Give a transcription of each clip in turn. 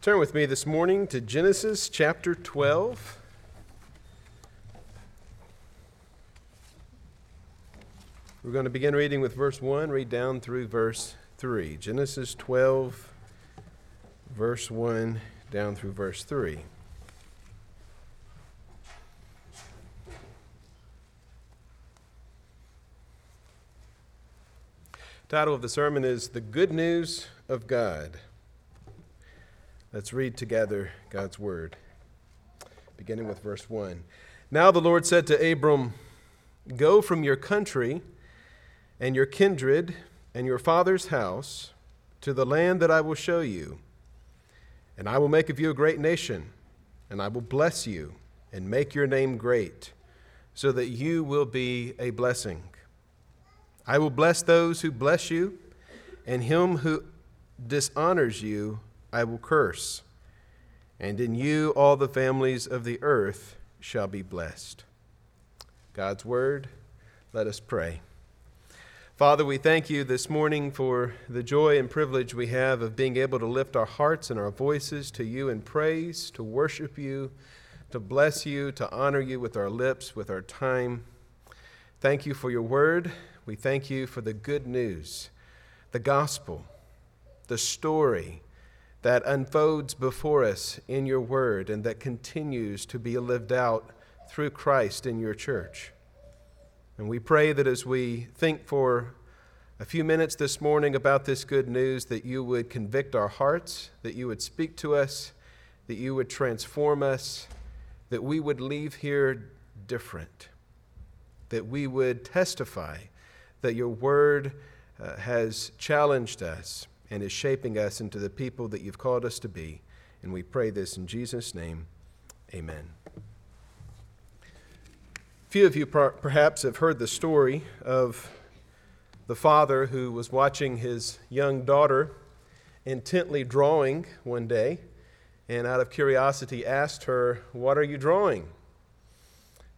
Turn with me this morning to Genesis chapter 12. We're going to begin reading with verse 1, read down through verse 3. Genesis 12, verse 1, down through verse 3. Title of the sermon is The Good News of God. Let's read together God's word, beginning with verse 1. Now the Lord said to Abram, Go from your country and your kindred and your father's house to the land that I will show you. And I will make of you a great nation, and I will bless you and make your name great, so that you will be a blessing. I will bless those who bless you, and him who dishonors you I will curse, and in you all the families of the earth shall be blessed. God's word, let us pray. Father, we thank you this morning for the joy and privilege we have of being able to lift our hearts and our voices to you in praise, to worship you, to bless you, to honor you with our lips, with our time. Thank you for your word. We thank you for the good news, the gospel, the story that unfolds before us in your word and that continues to be lived out through Christ in your church. And we pray that as we think for a few minutes this morning about this good news, that you would convict our hearts, that you would speak to us, that you would transform us, that we would leave here different, that we would testify that your word uh, has challenged us and is shaping us into the people that you've called us to be. And we pray this in Jesus' name. Amen. Few of you perhaps have heard the story of the father who was watching his young daughter intently drawing one day and out of curiosity asked her, What are you drawing?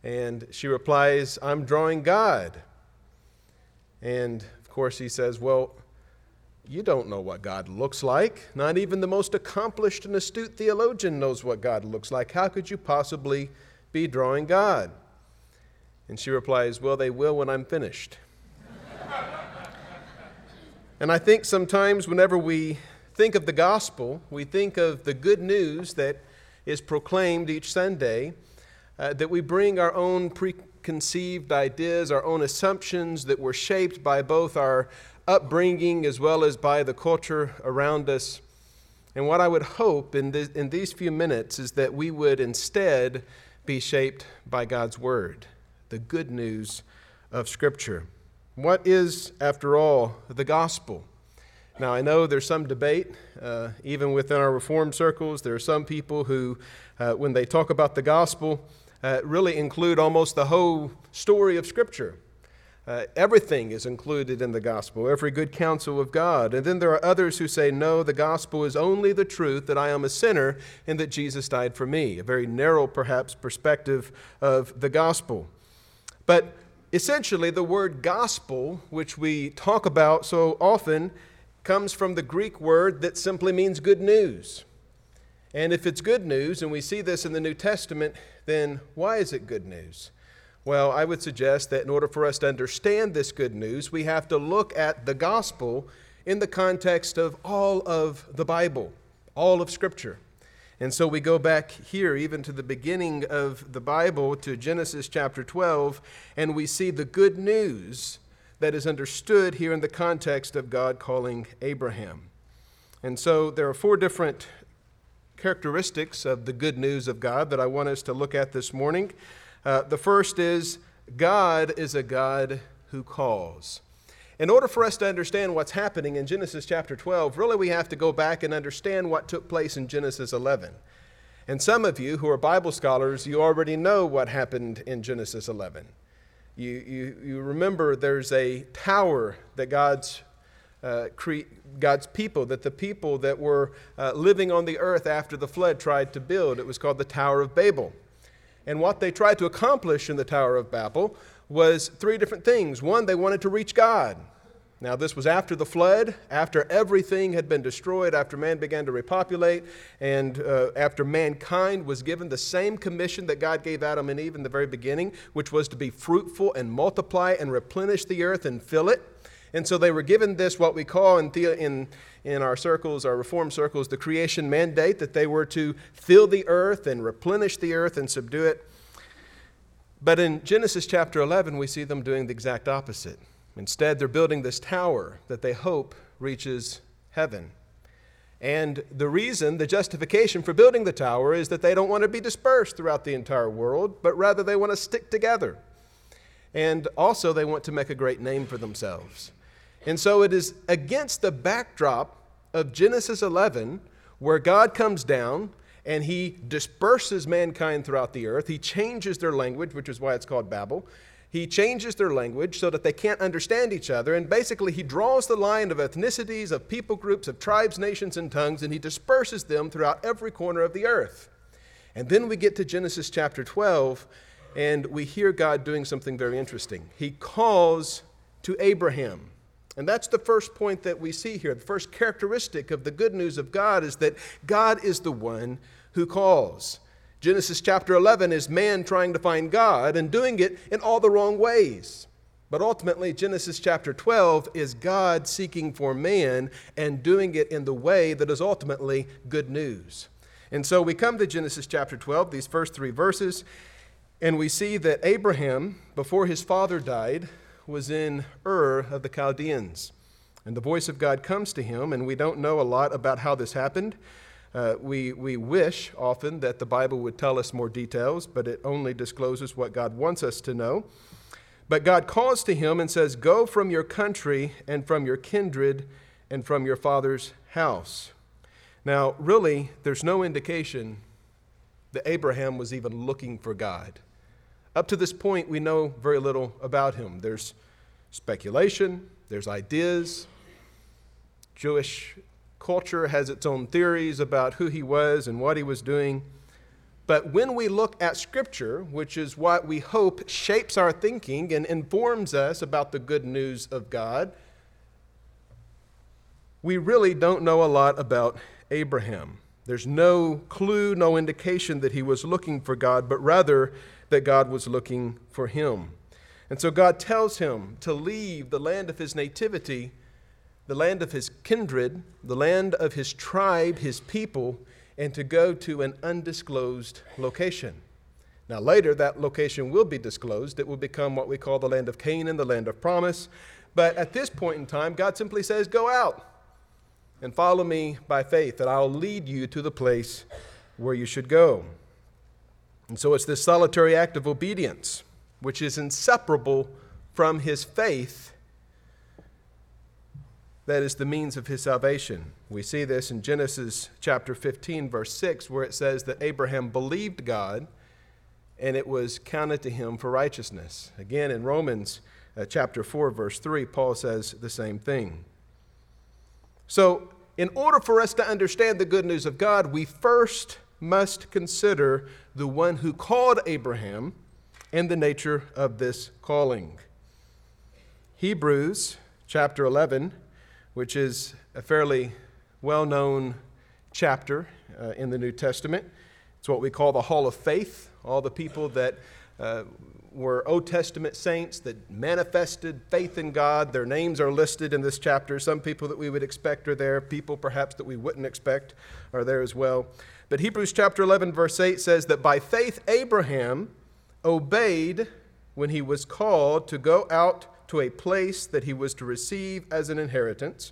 And she replies, I'm drawing God. And of course, he says, Well, you don't know what God looks like. Not even the most accomplished and astute theologian knows what God looks like. How could you possibly be drawing God? And she replies, Well, they will when I'm finished. and I think sometimes whenever we think of the gospel, we think of the good news that is proclaimed each Sunday, uh, that we bring our own preconceived ideas, our own assumptions that were shaped by both our upbringing as well as by the culture around us. And what I would hope in, this, in these few minutes is that we would instead be shaped by God's Word, the good news of Scripture. What is, after all, the gospel? Now, I know there's some debate, uh, even within our Reformed circles. There are some people who, uh, when they talk about the gospel, uh, really include almost the whole story of Scripture. Uh, everything is included in the gospel, every good counsel of God. And then there are others who say, no, the gospel is only the truth that I am a sinner and that Jesus died for me. A very narrow, perhaps, perspective of the gospel. But essentially, the word gospel, which we talk about so often, comes from the Greek word that simply means good news. And if it's good news, and we see this in the New Testament, then why is it good news? Well, I would suggest that in order for us to understand this good news, we have to look at the gospel in the context of all of the Bible, all of Scripture. And so we go back here, even to the beginning of the Bible, to Genesis chapter 12, and we see the good news that is understood here in the context of God calling Abraham. And so there are four different characteristics of the good news of God that I want us to look at this morning. Uh, the first is God is a God who calls. In order for us to understand what's happening in Genesis chapter 12, really we have to go back and understand what took place in Genesis 11. And some of you who are Bible scholars, you already know what happened in Genesis 11. You, you, you remember there's a tower that God's, uh, cre- God's people, that the people that were uh, living on the earth after the flood tried to build. It was called the Tower of Babel. And what they tried to accomplish in the Tower of Babel was three different things. One, they wanted to reach God. Now, this was after the flood, after everything had been destroyed, after man began to repopulate, and uh, after mankind was given the same commission that God gave Adam and Eve in the very beginning, which was to be fruitful and multiply and replenish the earth and fill it. And so they were given this, what we call in, the, in, in our circles, our reform circles, the creation mandate, that they were to fill the earth and replenish the earth and subdue it. But in Genesis chapter 11, we see them doing the exact opposite. Instead, they're building this tower that they hope reaches heaven. And the reason, the justification for building the tower is that they don't want to be dispersed throughout the entire world, but rather they want to stick together. And also, they want to make a great name for themselves. And so, it is against the backdrop of Genesis 11 where God comes down and he disperses mankind throughout the earth. He changes their language, which is why it's called Babel. He changes their language so that they can't understand each other. And basically, he draws the line of ethnicities, of people groups, of tribes, nations, and tongues, and he disperses them throughout every corner of the earth. And then we get to Genesis chapter 12, and we hear God doing something very interesting. He calls to Abraham. And that's the first point that we see here. The first characteristic of the good news of God is that God is the one who calls. Genesis chapter 11 is man trying to find God and doing it in all the wrong ways. But ultimately, Genesis chapter 12 is God seeking for man and doing it in the way that is ultimately good news. And so we come to Genesis chapter 12, these first three verses, and we see that Abraham, before his father died, was in Ur of the Chaldeans. And the voice of God comes to him, and we don't know a lot about how this happened. Uh, we, we wish often that the Bible would tell us more details, but it only discloses what God wants us to know. But God calls to him and says, Go from your country and from your kindred and from your father's house. Now, really, there's no indication that Abraham was even looking for God. Up to this point, we know very little about him. There's speculation, there's ideas. Jewish Culture has its own theories about who he was and what he was doing. But when we look at Scripture, which is what we hope shapes our thinking and informs us about the good news of God, we really don't know a lot about Abraham. There's no clue, no indication that he was looking for God, but rather that God was looking for him. And so God tells him to leave the land of his nativity the land of his kindred, the land of his tribe, his people, and to go to an undisclosed location. Now, later, that location will be disclosed. It will become what we call the land of Canaan, the land of promise. But at this point in time, God simply says, Go out and follow me by faith, and I'll lead you to the place where you should go. And so it's this solitary act of obedience, which is inseparable from his faith that is the means of his salvation. We see this in Genesis chapter 15, verse 6, where it says that Abraham believed God and it was counted to him for righteousness. Again, in Romans uh, chapter 4, verse 3, Paul says the same thing. So, in order for us to understand the good news of God, we first must consider the one who called Abraham and the nature of this calling. Hebrews chapter 11 which is a fairly well known chapter uh, in the New Testament. It's what we call the Hall of Faith, all the people that uh, were Old Testament saints that manifested faith in God. Their names are listed in this chapter. Some people that we would expect are there, people perhaps that we wouldn't expect are there as well. But Hebrews chapter 11, verse 8 says that by faith Abraham obeyed when he was called to go out to a place that he was to receive as an inheritance.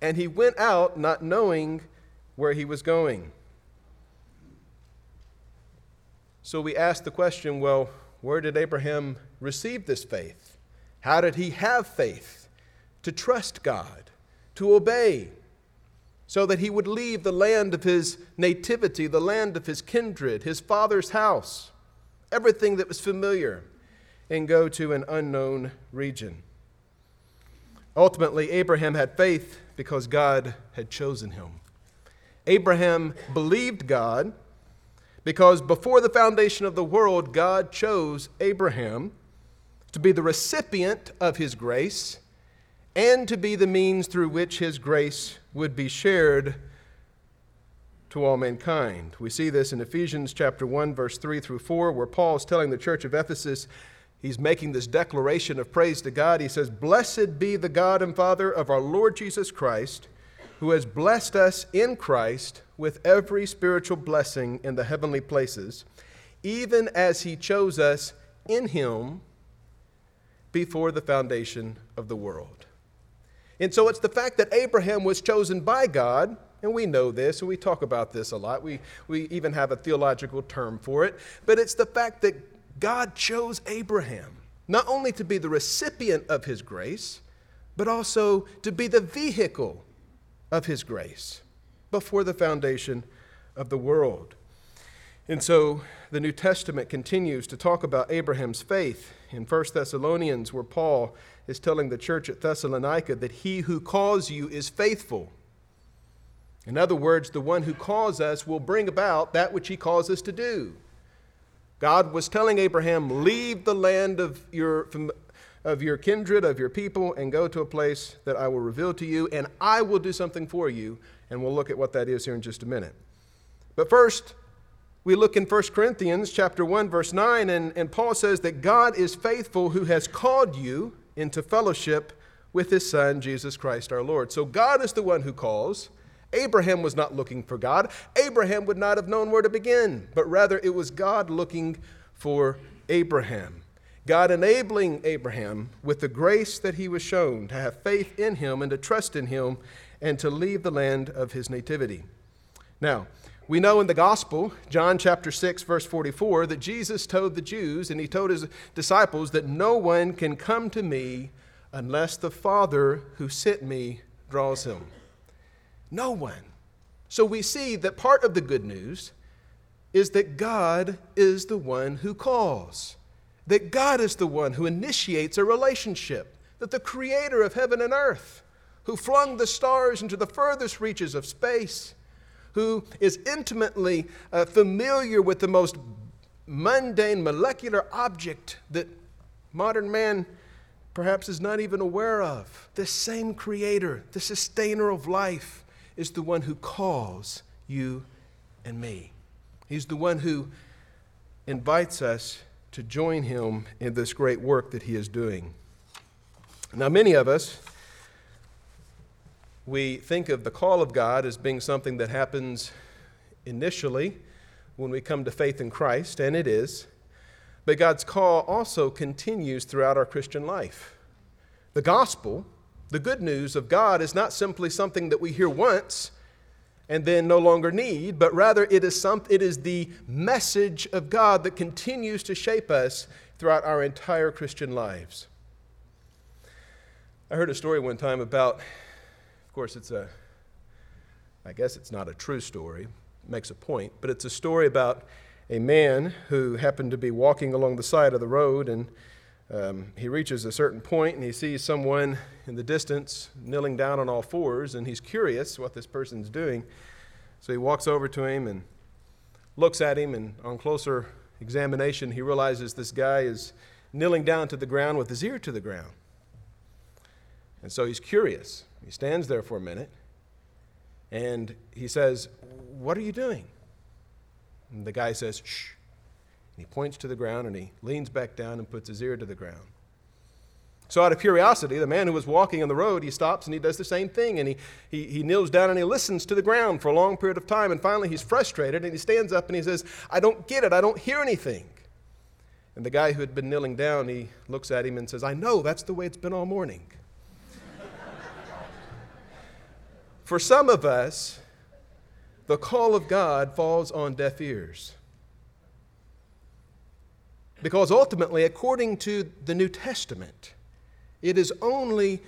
And he went out not knowing where he was going. So we ask the question well, where did Abraham receive this faith? How did he have faith to trust God, to obey, so that he would leave the land of his nativity, the land of his kindred, his father's house, everything that was familiar, and go to an unknown region. Ultimately, Abraham had faith because God had chosen him. Abraham believed God because before the foundation of the world, God chose Abraham to be the recipient of his grace and to be the means through which his grace would be shared to all mankind. We see this in Ephesians chapter 1 verse 3 through 4 where Paul is telling the church of Ephesus he's making this declaration of praise to God. He says, "Blessed be the God and Father of our Lord Jesus Christ, who has blessed us in Christ with every spiritual blessing in the heavenly places, even as he chose us in him before the foundation of the world." And so it's the fact that Abraham was chosen by God and we know this, and we talk about this a lot. We, we even have a theological term for it. But it's the fact that God chose Abraham not only to be the recipient of his grace, but also to be the vehicle of his grace before the foundation of the world. And so the New Testament continues to talk about Abraham's faith in 1 Thessalonians, where Paul is telling the church at Thessalonica that he who calls you is faithful. In other words, the one who calls us will bring about that which he calls us to do. God was telling Abraham, Leave the land of your, of your kindred, of your people, and go to a place that I will reveal to you, and I will do something for you. And we'll look at what that is here in just a minute. But first, we look in 1 Corinthians chapter 1, verse 9, and, and Paul says that God is faithful who has called you into fellowship with his Son, Jesus Christ our Lord. So God is the one who calls. Abraham was not looking for God. Abraham would not have known where to begin, but rather it was God looking for Abraham. God enabling Abraham with the grace that he was shown to have faith in him and to trust in him and to leave the land of his nativity. Now, we know in the gospel, John chapter 6, verse 44, that Jesus told the Jews and he told his disciples that no one can come to me unless the Father who sent me draws him. No one. So we see that part of the good news is that God is the one who calls, that God is the one who initiates a relationship, that the creator of heaven and earth, who flung the stars into the furthest reaches of space, who is intimately uh, familiar with the most mundane molecular object that modern man perhaps is not even aware of. The same creator, the sustainer of life, is the one who calls you and me. He's the one who invites us to join him in this great work that he is doing. Now, many of us, we think of the call of God as being something that happens initially when we come to faith in Christ, and it is. But God's call also continues throughout our Christian life. The gospel the good news of God is not simply something that we hear once and then no longer need, but rather it is, some, it is the message of God that continues to shape us throughout our entire Christian lives. I heard a story one time about, of course, it's a, I guess it's not a true story, it makes a point, but it's a story about a man who happened to be walking along the side of the road and um, he reaches a certain point and he sees someone in the distance kneeling down on all fours, and he's curious what this person's doing. So he walks over to him and looks at him, and on closer examination, he realizes this guy is kneeling down to the ground with his ear to the ground. And so he's curious. He stands there for a minute and he says, What are you doing? And the guy says, Shh. And he points to the ground and he leans back down and puts his ear to the ground. So, out of curiosity, the man who was walking on the road, he stops and he does the same thing. And he, he, he kneels down and he listens to the ground for a long period of time. And finally, he's frustrated and he stands up and he says, I don't get it. I don't hear anything. And the guy who had been kneeling down, he looks at him and says, I know, that's the way it's been all morning. For some of us, the call of God falls on deaf ears. Because ultimately, according to the New Testament, it is only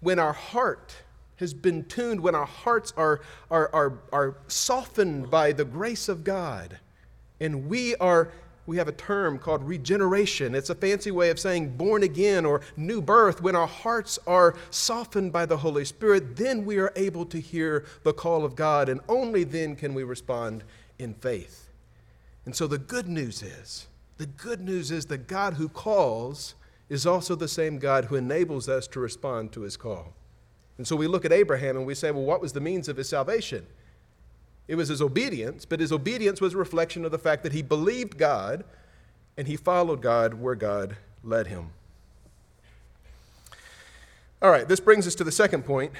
when our heart has been tuned, when our hearts are, are, are, are softened by the grace of God, and we are we have a term called regeneration. It's a fancy way of saying born again or new birth. When our hearts are softened by the Holy Spirit, then we are able to hear the call of God, and only then can we respond in faith. And so the good news is the good news is the God who calls is also the same God who enables us to respond to his call. And so we look at Abraham and we say, well, what was the means of his salvation? It was his obedience, but his obedience was a reflection of the fact that he believed God and he followed God where God led him. All right, this brings us to the second point,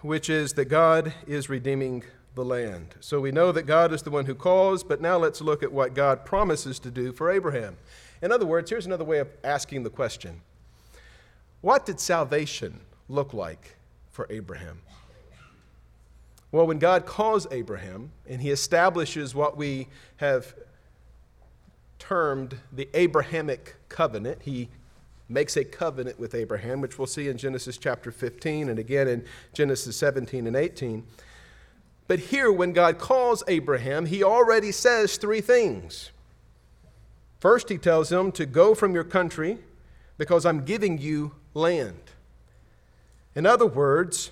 which is that God is redeeming the land. So we know that God is the one who calls, but now let's look at what God promises to do for Abraham. In other words, here's another way of asking the question What did salvation look like for Abraham? Well, when God calls Abraham and he establishes what we have termed the Abrahamic covenant, he makes a covenant with Abraham, which we'll see in Genesis chapter 15 and again in Genesis 17 and 18. But here, when God calls Abraham, he already says three things. First, he tells him to go from your country because I'm giving you land. In other words,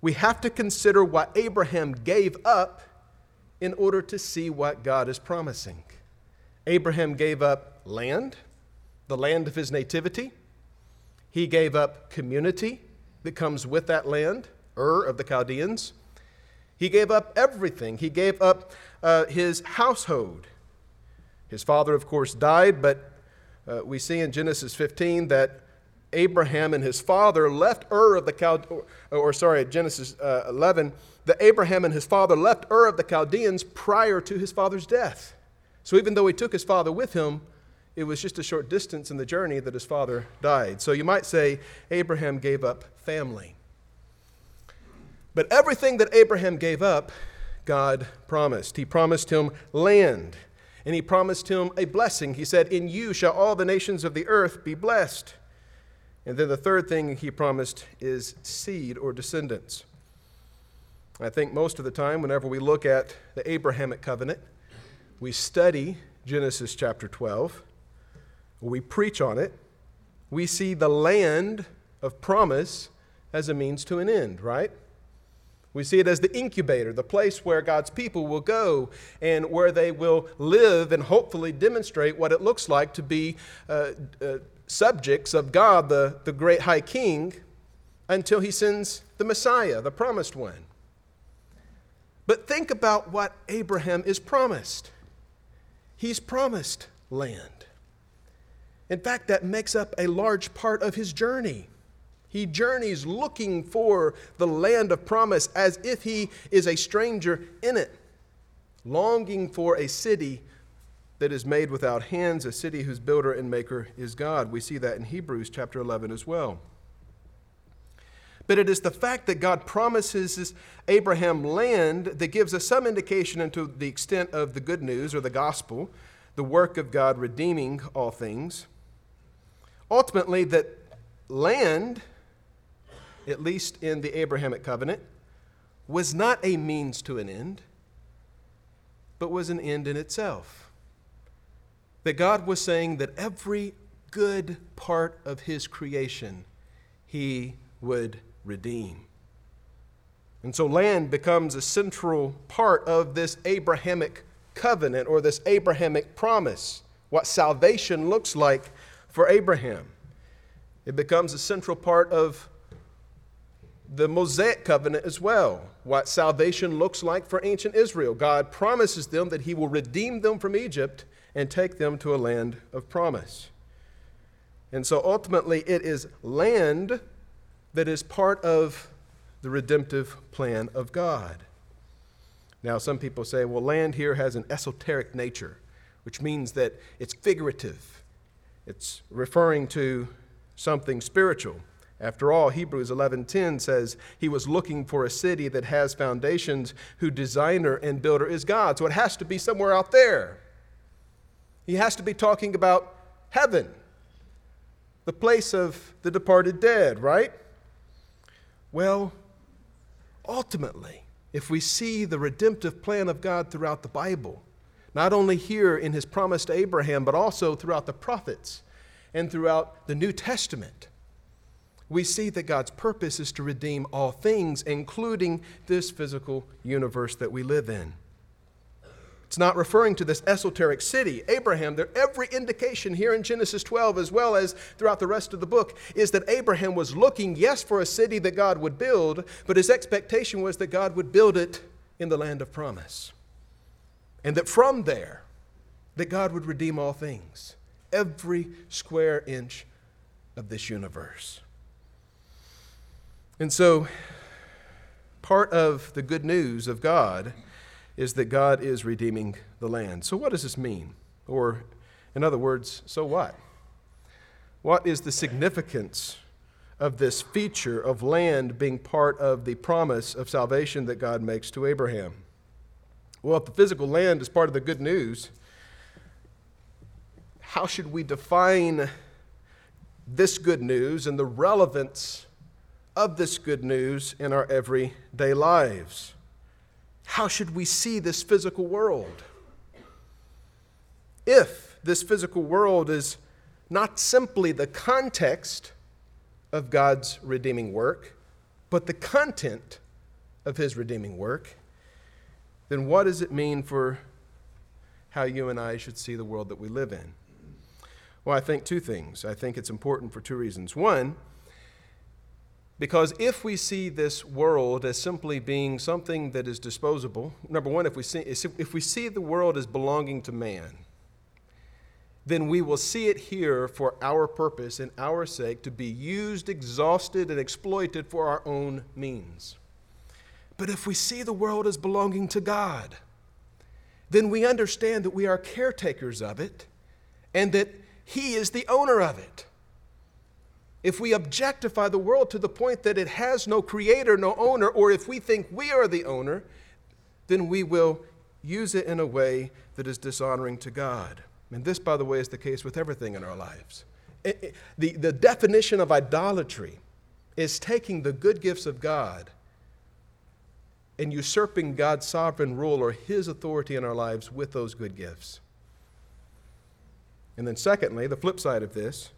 we have to consider what Abraham gave up in order to see what God is promising. Abraham gave up land, the land of his nativity. He gave up community that comes with that land, Ur of the Chaldeans. He gave up everything. He gave up uh, his household. His father, of course, died, but uh, we see in Genesis 15 that Abraham and his father left Ur of the Chaldeans, or, or, sorry, Genesis uh, 11, that Abraham and his father left Ur of the Chaldeans prior to his father's death. So even though he took his father with him, it was just a short distance in the journey that his father died. So you might say Abraham gave up family. But everything that Abraham gave up, God promised. He promised him land, and he promised him a blessing. He said, In you shall all the nations of the earth be blessed. And then the third thing he promised is seed or descendants. I think most of the time, whenever we look at the Abrahamic covenant, we study Genesis chapter 12, we preach on it, we see the land of promise as a means to an end, right? We see it as the incubator, the place where God's people will go and where they will live and hopefully demonstrate what it looks like to be uh, uh, subjects of God, the, the great high king, until he sends the Messiah, the promised one. But think about what Abraham is promised. He's promised land. In fact, that makes up a large part of his journey. He journeys looking for the land of promise as if he is a stranger in it, longing for a city that is made without hands, a city whose builder and maker is God. We see that in Hebrews chapter 11 as well. But it is the fact that God promises Abraham land that gives us some indication into the extent of the good news or the gospel, the work of God redeeming all things. Ultimately, that land at least in the Abrahamic covenant, was not a means to an end, but was an end in itself. That God was saying that every good part of his creation he would redeem. And so land becomes a central part of this Abrahamic covenant or this Abrahamic promise, what salvation looks like for Abraham. It becomes a central part of the Mosaic covenant as well, what salvation looks like for ancient Israel. God promises them that He will redeem them from Egypt and take them to a land of promise. And so ultimately, it is land that is part of the redemptive plan of God. Now, some people say, well, land here has an esoteric nature, which means that it's figurative, it's referring to something spiritual. After all, Hebrews 11:10 says he was looking for a city that has foundations, whose designer and builder is God. So it has to be somewhere out there. He has to be talking about heaven, the place of the departed dead, right? Well, ultimately, if we see the redemptive plan of God throughout the Bible, not only here in his promise to Abraham, but also throughout the prophets and throughout the New Testament, we see that God's purpose is to redeem all things, including this physical universe that we live in. It's not referring to this esoteric city. Abraham, there every indication here in Genesis 12 as well as throughout the rest of the book is that Abraham was looking yes for a city that God would build, but his expectation was that God would build it in the land of promise. And that from there that God would redeem all things, every square inch of this universe. And so part of the good news of God is that God is redeeming the land. So, what does this mean? Or, in other words, so what? What is the significance of this feature of land being part of the promise of salvation that God makes to Abraham? Well, if the physical land is part of the good news, how should we define this good news and the relevance of this good news in our everyday lives? How should we see this physical world? If this physical world is not simply the context of God's redeeming work, but the content of His redeeming work, then what does it mean for how you and I should see the world that we live in? Well, I think two things. I think it's important for two reasons. One, because if we see this world as simply being something that is disposable, number one, if we see, if we see the world as belonging to man, then we will see it here for our purpose and our sake to be used, exhausted, and exploited for our own means. But if we see the world as belonging to God, then we understand that we are caretakers of it and that He is the owner of it if we objectify the world to the point that it has no creator, no owner, or if we think we are the owner, then we will use it in a way that is dishonoring to God. And this, by the way, is the case with everything in our lives. It, it, the, the definition of idolatry is taking the good gifts of God and usurping God's sovereign rule or His authority in our lives with those good gifts. And then, secondly, the flip side of this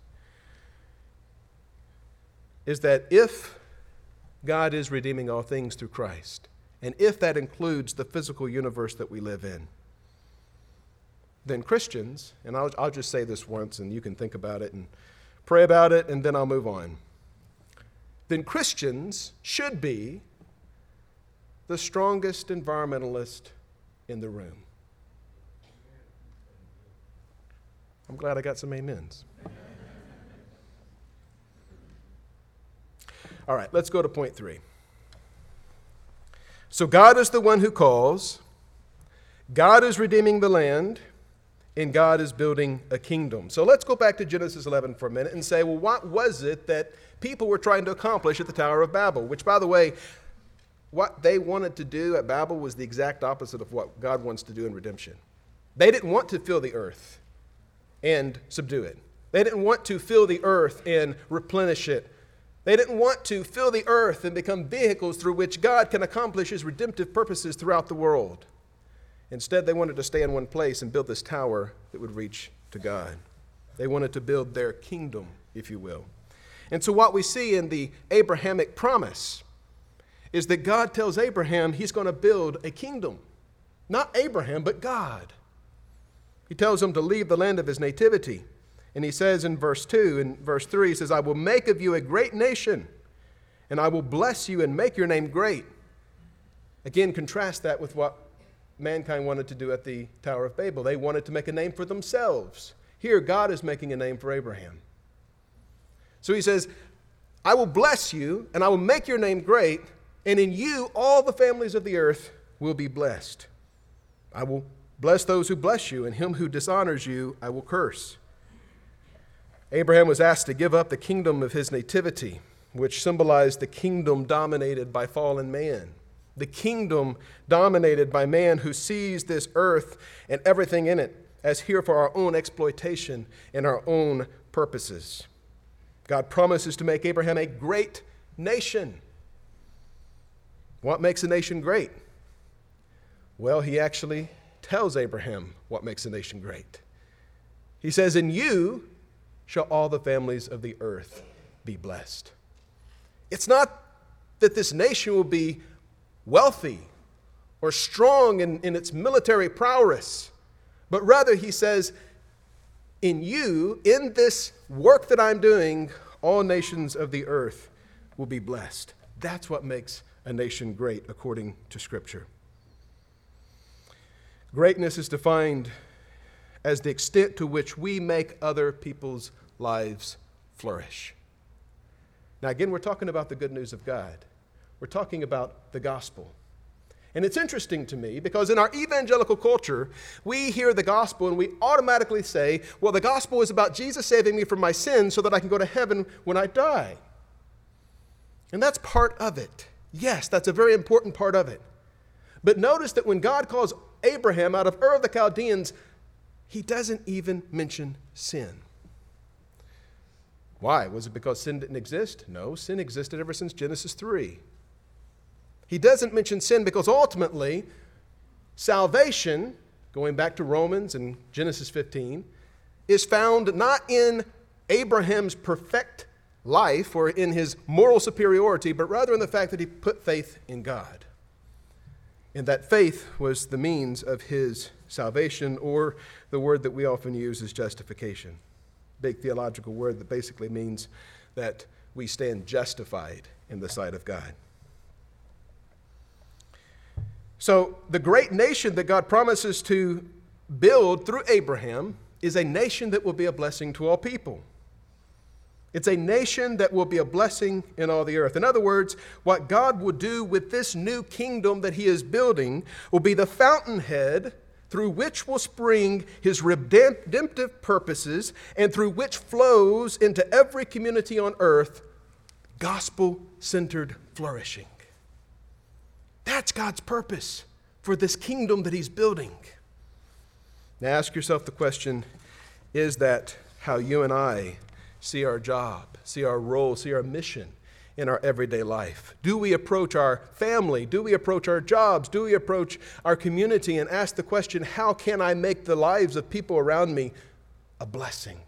is that if God is redeeming all things through Christ, and if that includes the physical universe that we live in, then Christians, and I'll, I'll just say this once and you can think about it and pray about it, and then I'll move on. Then Christians should be the strongest environmentalist in the room. I'm glad I got some amens. All right, let's go to point three. So, God is the one who calls, God is redeeming the land, and God is building a kingdom. So, let's go back to Genesis 11 for a minute and say, well, what was it that people were trying to accomplish at the Tower of Babel? Which, by the way, what they wanted to do at Babel was the exact opposite of what God wants to do in redemption. They didn't want to fill the earth and subdue it. They didn't want to fill the earth and replenish it they didn't want to fill the earth and become vehicles through which God can accomplish his redemptive purposes throughout the world. Instead, they wanted to stay in one place and build this tower that would reach to God. They wanted to build their kingdom, if you will. And so, what we see in the Abrahamic promise is that God tells Abraham he's going to build a kingdom. Not Abraham, but God. He tells him to leave the land of his nativity and he says in verse 2 and verse 3, he says, I will make of you a great nation, and I will bless you and make your name great. Again, contrast that with what mankind wanted to do at the Tower of Babel. They wanted to make a name for themselves. Here, God is making a name for Abraham. So he says, I will bless you, and I will make your name great, and in you all the families of the earth will be blessed. I will bless those who bless you, and him who dishonors you I will curse. Abraham was asked to give up the kingdom of his nativity, which symbolized the kingdom dominated by fallen man. The kingdom dominated by man who sees this earth and everything in it as here for our own exploitation and our own purposes. God promises to make Abraham a great nation. What makes a nation great? Well, he actually tells Abraham what makes a nation great. He says, In you shall all the families of the earth be blessed. It's not that this nation will be wealthy or strong in, in its military prowess, but rather he says, In you, in this work that I'm doing, all nations of the earth will be blessed. That's what makes a nation great, according to Scripture. Greatness is defined as the extent to which we make other people's lives flourish. Now, again, we're talking about the good news of God. We're talking about the gospel. And it's interesting to me because in our evangelical culture, we hear the gospel and we automatically say, well, the gospel is about Jesus saving me from my sins so that I can go to heaven when I die. And that's part of it. Yes, that's a very important part of it. But notice that when God calls Abraham out of Ur of the Chaldeans, he doesn't even mention sin. Why? Was it because sin didn't exist? No, sin existed ever since Genesis 3. He doesn't mention sin because ultimately, salvation, going back to Romans and Genesis 15, is found not in Abraham's perfect life or in his moral superiority, but rather in the fact that he put faith in God. And that faith was the means of his salvation, or the word that we often use is justification. Big theological word that basically means that we stand justified in the sight of God. So, the great nation that God promises to build through Abraham is a nation that will be a blessing to all people. It's a nation that will be a blessing in all the earth. In other words, what God will do with this new kingdom that He is building will be the fountainhead through which will spring His redemptive purposes and through which flows into every community on earth gospel centered flourishing. That's God's purpose for this kingdom that He's building. Now ask yourself the question is that how you and I see our job, see our role, see our mission in our everyday life? Do we approach our family? Do we approach our jobs? Do we approach our community and ask the question, how can I make the lives of people around me a blessing?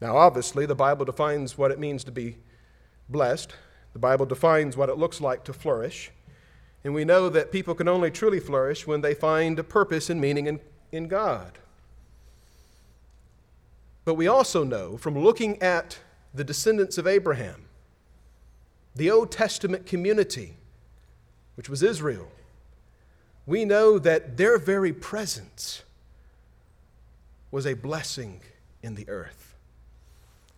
Now, obviously, the Bible defines what it means to be blessed. The Bible defines what it looks like to flourish. And we know that people can only truly flourish when they find a purpose and meaning in, in God. But we also know from looking at the descendants of Abraham, the Old Testament community, which was Israel, we know that their very presence was a blessing in the earth.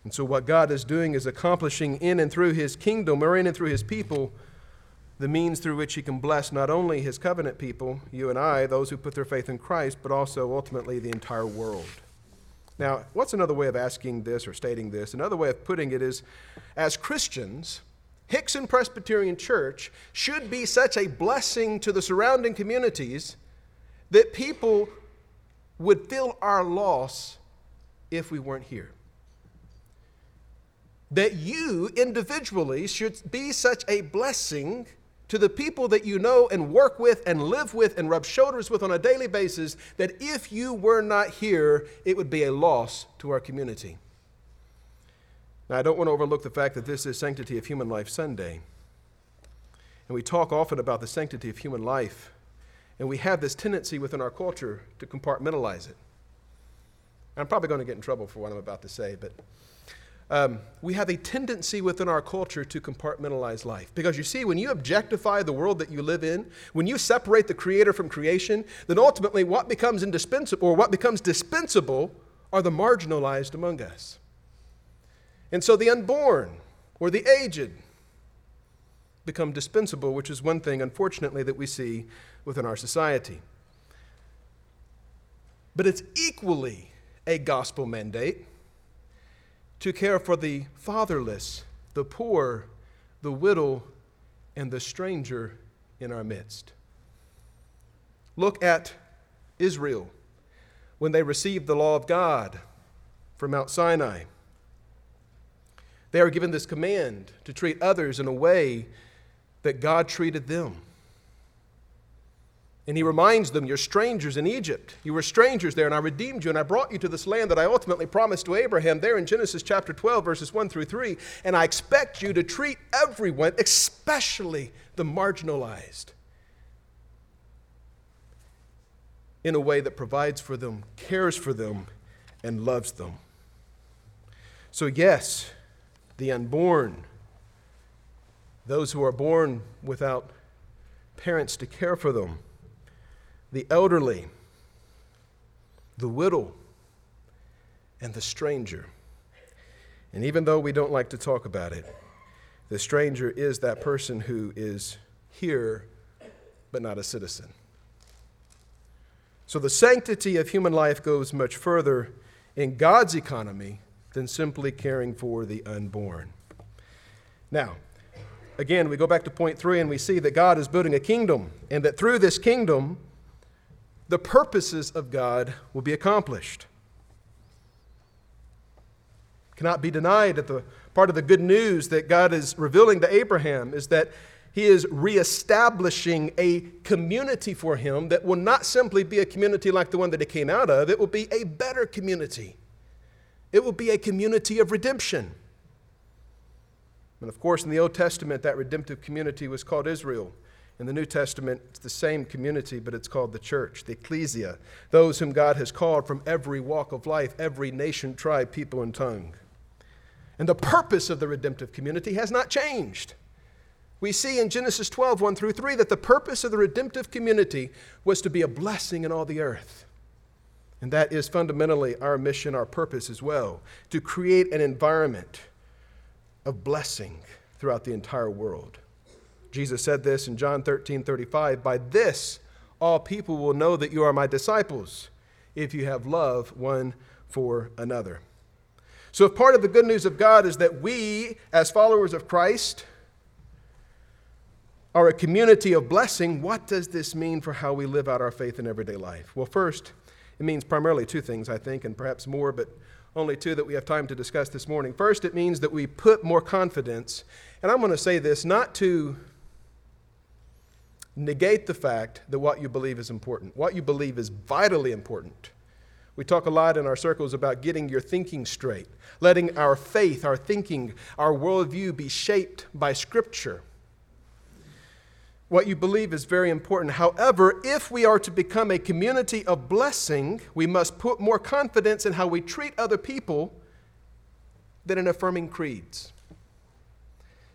And so, what God is doing is accomplishing in and through His kingdom, or in and through His people, the means through which He can bless not only His covenant people, you and I, those who put their faith in Christ, but also ultimately the entire world. Now, what's another way of asking this or stating this? Another way of putting it is as Christians, Hixson Presbyterian Church should be such a blessing to the surrounding communities that people would feel our loss if we weren't here. That you individually should be such a blessing to the people that you know and work with and live with and rub shoulders with on a daily basis that if you were not here, it would be a loss to our community. Now, I don't want to overlook the fact that this is Sanctity of Human Life Sunday. And we talk often about the sanctity of human life. And we have this tendency within our culture to compartmentalize it. I'm probably going to get in trouble for what I'm about to say, but um, we have a tendency within our culture to compartmentalize life. Because you see, when you objectify the world that you live in, when you separate the creator from creation, then ultimately what becomes indispensable or what becomes dispensable are the marginalized among us. And so the unborn or the aged become dispensable, which is one thing, unfortunately, that we see within our society. But it's equally a gospel mandate to care for the fatherless, the poor, the widow, and the stranger in our midst. Look at Israel when they received the law of God from Mount Sinai. They are given this command to treat others in a way that God treated them. And he reminds them, You're strangers in Egypt. You were strangers there, and I redeemed you, and I brought you to this land that I ultimately promised to Abraham there in Genesis chapter 12, verses 1 through 3. And I expect you to treat everyone, especially the marginalized, in a way that provides for them, cares for them, and loves them. So, yes, the unborn, those who are born without parents to care for them, the elderly, the widow, and the stranger. And even though we don't like to talk about it, the stranger is that person who is here but not a citizen. So the sanctity of human life goes much further in God's economy than simply caring for the unborn. Now, again, we go back to point three and we see that God is building a kingdom, and that through this kingdom, the purposes of God will be accomplished. Cannot be denied that the part of the good news that God is revealing to Abraham is that he is reestablishing a community for him that will not simply be a community like the one that he came out of, it will be a better community. It will be a community of redemption. And of course, in the Old Testament, that redemptive community was called Israel. In the New Testament, it's the same community, but it's called the church, the ecclesia, those whom God has called from every walk of life, every nation, tribe, people, and tongue. And the purpose of the redemptive community has not changed. We see in Genesis 12, 1 through 3, that the purpose of the redemptive community was to be a blessing in all the earth. And that is fundamentally our mission, our purpose as well, to create an environment of blessing throughout the entire world. Jesus said this in John 13 35 By this all people will know that you are my disciples, if you have love one for another. So, if part of the good news of God is that we, as followers of Christ, are a community of blessing, what does this mean for how we live out our faith in everyday life? Well, first, it means primarily two things, I think, and perhaps more, but only two that we have time to discuss this morning. First, it means that we put more confidence, and I'm going to say this not to negate the fact that what you believe is important. What you believe is vitally important. We talk a lot in our circles about getting your thinking straight, letting our faith, our thinking, our worldview be shaped by Scripture. What you believe is very important. However, if we are to become a community of blessing, we must put more confidence in how we treat other people than in affirming creeds.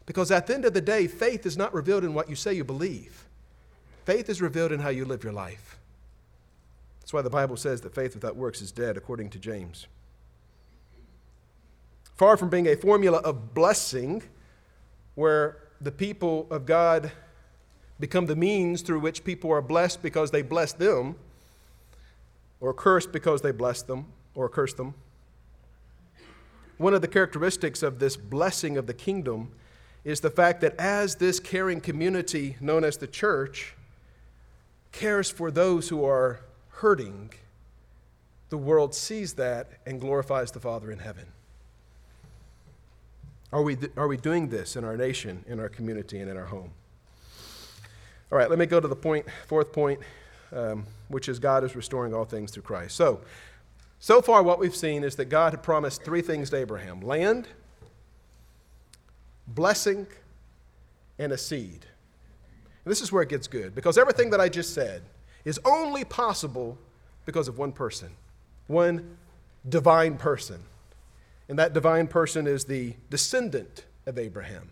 Because at the end of the day, faith is not revealed in what you say you believe, faith is revealed in how you live your life. That's why the Bible says that faith without works is dead, according to James. Far from being a formula of blessing where the people of God become the means through which people are blessed because they bless them, or cursed because they bless them, or curse them. One of the characteristics of this blessing of the kingdom is the fact that as this caring community known as the church cares for those who are hurting, the world sees that and glorifies the Father in heaven. Are we, are we doing this in our nation, in our community, and in our home? All right, let me go to the point, fourth point, um, which is God is restoring all things through Christ. So, so far, what we've seen is that God had promised three things to Abraham land, blessing, and a seed. And this is where it gets good, because everything that I just said is only possible because of one person, one divine person. And that divine person is the descendant of Abraham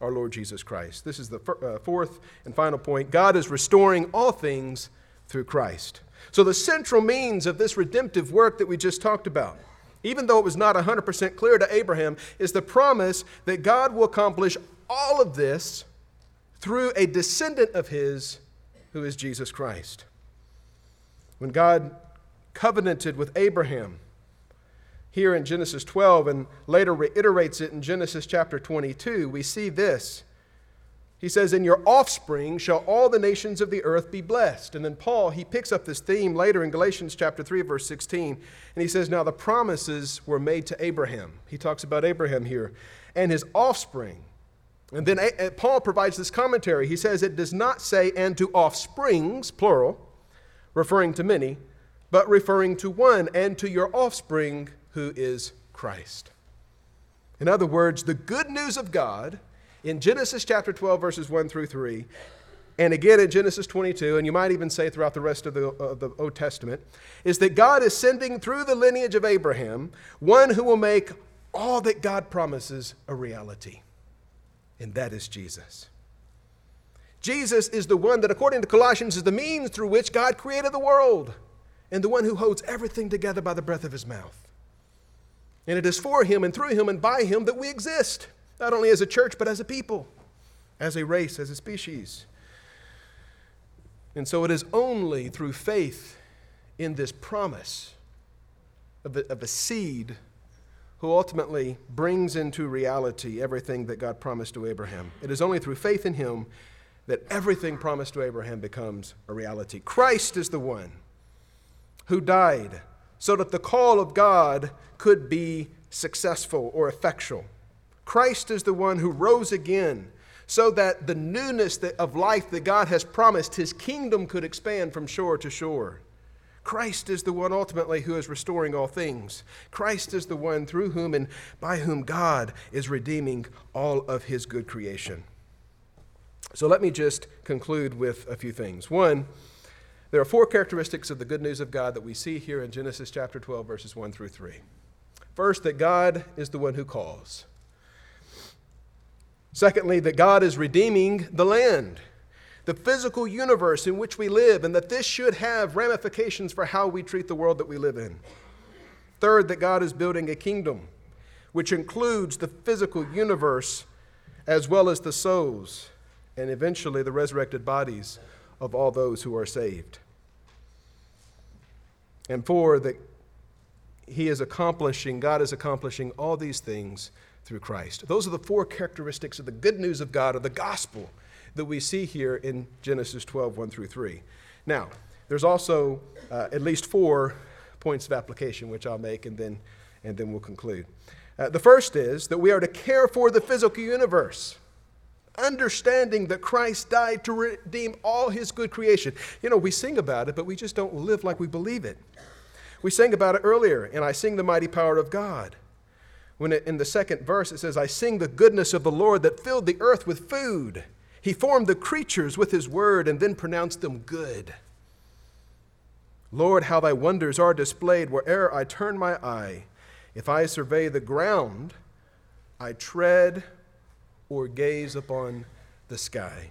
our Lord Jesus Christ. This is the uh, fourth and final point. God is restoring all things through Christ. So, the central means of this redemptive work that we just talked about, even though it was not 100% clear to Abraham, is the promise that God will accomplish all of this through a descendant of his who is Jesus Christ. When God covenanted with Abraham, here in Genesis 12 and later reiterates it in Genesis chapter 22, we see this. He says, In your offspring shall all the nations of the earth be blessed. And then Paul, he picks up this theme later in Galatians chapter 3, verse 16. And he says, Now the promises were made to Abraham. He talks about Abraham here and his offspring. And then eh, eh, Paul provides this commentary. He says, It does not say, and to offsprings, plural, referring to many, but referring to one, and to your offspring, who is Christ. In other words, the good news of God in Genesis chapter 12, verses 1 through 3, and again in Genesis 22, and you might even say throughout the rest of the, of the Old Testament, is that God is sending through the lineage of Abraham one who will make all that God promises a reality, and that is Jesus. Jesus is the one that, according to Colossians, is the means through which God created the world and the one who holds everything together by the breath of his mouth. And it is for him and through him and by him that we exist, not only as a church, but as a people, as a race, as a species. And so it is only through faith in this promise of a, of a seed who ultimately brings into reality everything that God promised to Abraham. It is only through faith in him that everything promised to Abraham becomes a reality. Christ is the one who died so that the call of God could be successful or effectual. Christ is the one who rose again so that the newness of life that God has promised, his kingdom could expand from shore to shore. Christ is the one ultimately who is restoring all things. Christ is the one through whom and by whom God is redeeming all of his good creation. So let me just conclude with a few things. One, there are four characteristics of the good news of God that we see here in Genesis chapter 12, verses 1 through 3. First, that God is the one who calls. Secondly, that God is redeeming the land, the physical universe in which we live, and that this should have ramifications for how we treat the world that we live in. Third, that God is building a kingdom, which includes the physical universe as well as the souls and eventually the resurrected bodies of all those who are saved. And four, that he is accomplishing, God is accomplishing all these things through Christ. Those are the four characteristics of the good news of God, of the gospel, that we see here in Genesis 12, 1 through 3. Now, there's also uh, at least four points of application, which I'll make, and then, and then we'll conclude. Uh, the first is that we are to care for the physical universe understanding that Christ died to redeem all his good creation. You know, we sing about it, but we just don't live like we believe it. We sang about it earlier, and I sing the mighty power of God. When it, in the second verse it says, I sing the goodness of the Lord that filled the earth with food. He formed the creatures with his word and then pronounced them good. Lord, how thy wonders are displayed where'er I turn my eye. If I survey the ground, I tread or gaze upon the sky.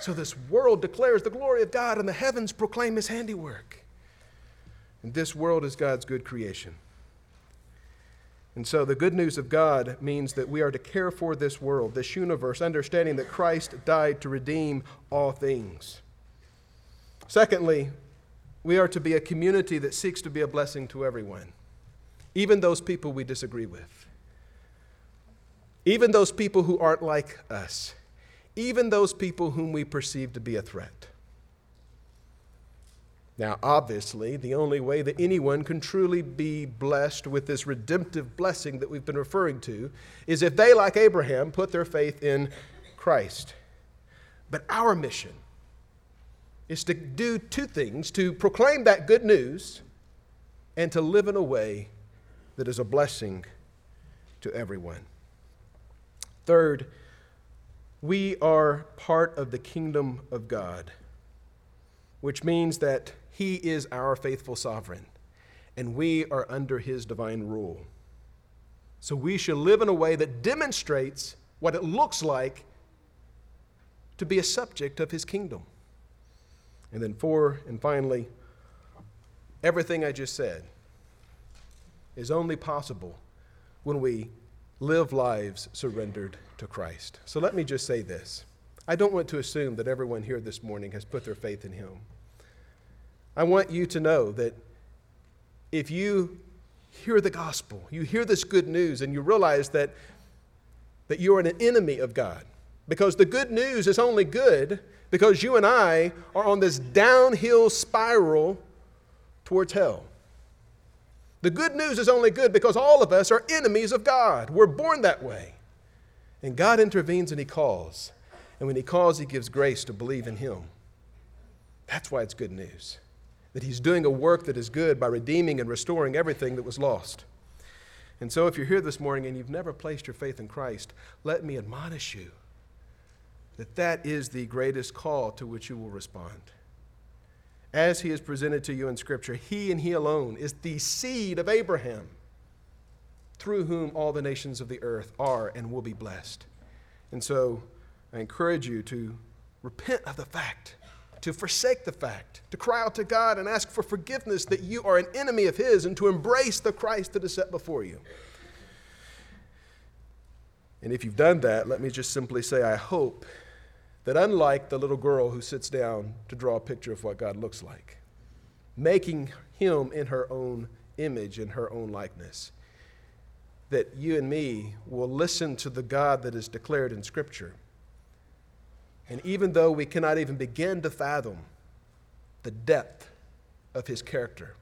So this world declares the glory of God, and the heavens proclaim his handiwork. And this world is God's good creation. And so the good news of God means that we are to care for this world, this universe, understanding that Christ died to redeem all things. Secondly, we are to be a community that seeks to be a blessing to everyone, even those people we disagree with even those people who aren't like us, even those people whom we perceive to be a threat. Now, obviously, the only way that anyone can truly be blessed with this redemptive blessing that we've been referring to is if they, like Abraham, put their faith in Christ. But our mission is to do two things to proclaim that good news and to live in a way that is a blessing to everyone. Third, we are part of the kingdom of God, which means that He is our faithful sovereign, and we are under His divine rule. So we should live in a way that demonstrates what it looks like to be a subject of His kingdom. And then, four, and finally, everything I just said is only possible when we live lives surrendered to Christ. So let me just say this. I don't want to assume that everyone here this morning has put their faith in Him. I want you to know that if you hear the gospel, you hear this good news, and you realize that, that you are an enemy of God, because the good news is only good because you and I are on this downhill spiral towards hell. The good news is only good because all of us are enemies of God. We're born that way. And God intervenes and He calls. And when He calls, He gives grace to believe in Him. That's why it's good news. That He's doing a work that is good by redeeming and restoring everything that was lost. And so, if you're here this morning and you've never placed your faith in Christ, let me admonish you that that is the greatest call to which you will respond. As he is presented to you in Scripture, he and he alone is the seed of Abraham, through whom all the nations of the earth are and will be blessed. And so I encourage you to repent of the fact, to forsake the fact, to cry out to God and ask for forgiveness that you are an enemy of his, and to embrace the Christ that is set before you. And if you've done that, let me just simply say, I hope that unlike the little girl who sits down to draw a picture of what God looks like, making him in her own image, in her own likeness, that you and me will listen to the God that is declared in Scripture. And even though we cannot even begin to fathom the depth of his character,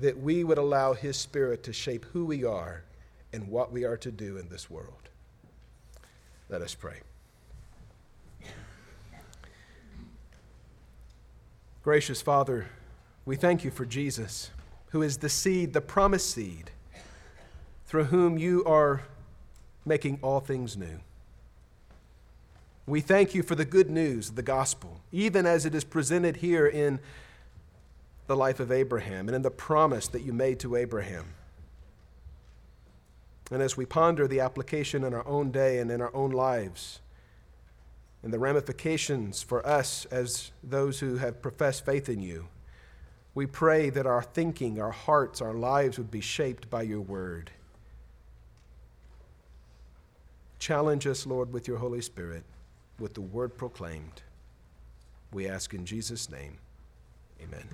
that we would allow his spirit to shape who we are and what we are to do in this world. Let us pray. Gracious Father, we thank you for Jesus, who is the seed, the promised seed, through whom you are making all things new. We thank you for the good news, the gospel, even as it is presented here in the life of Abraham and in the promise that you made to Abraham. And as we ponder the application in our own day and in our own lives, and the ramifications for us as those who have professed faith in you, we pray that our thinking, our hearts, our lives would be shaped by your word. Challenge us, Lord, with your Holy Spirit, with the word proclaimed. We ask in Jesus' name. Amen.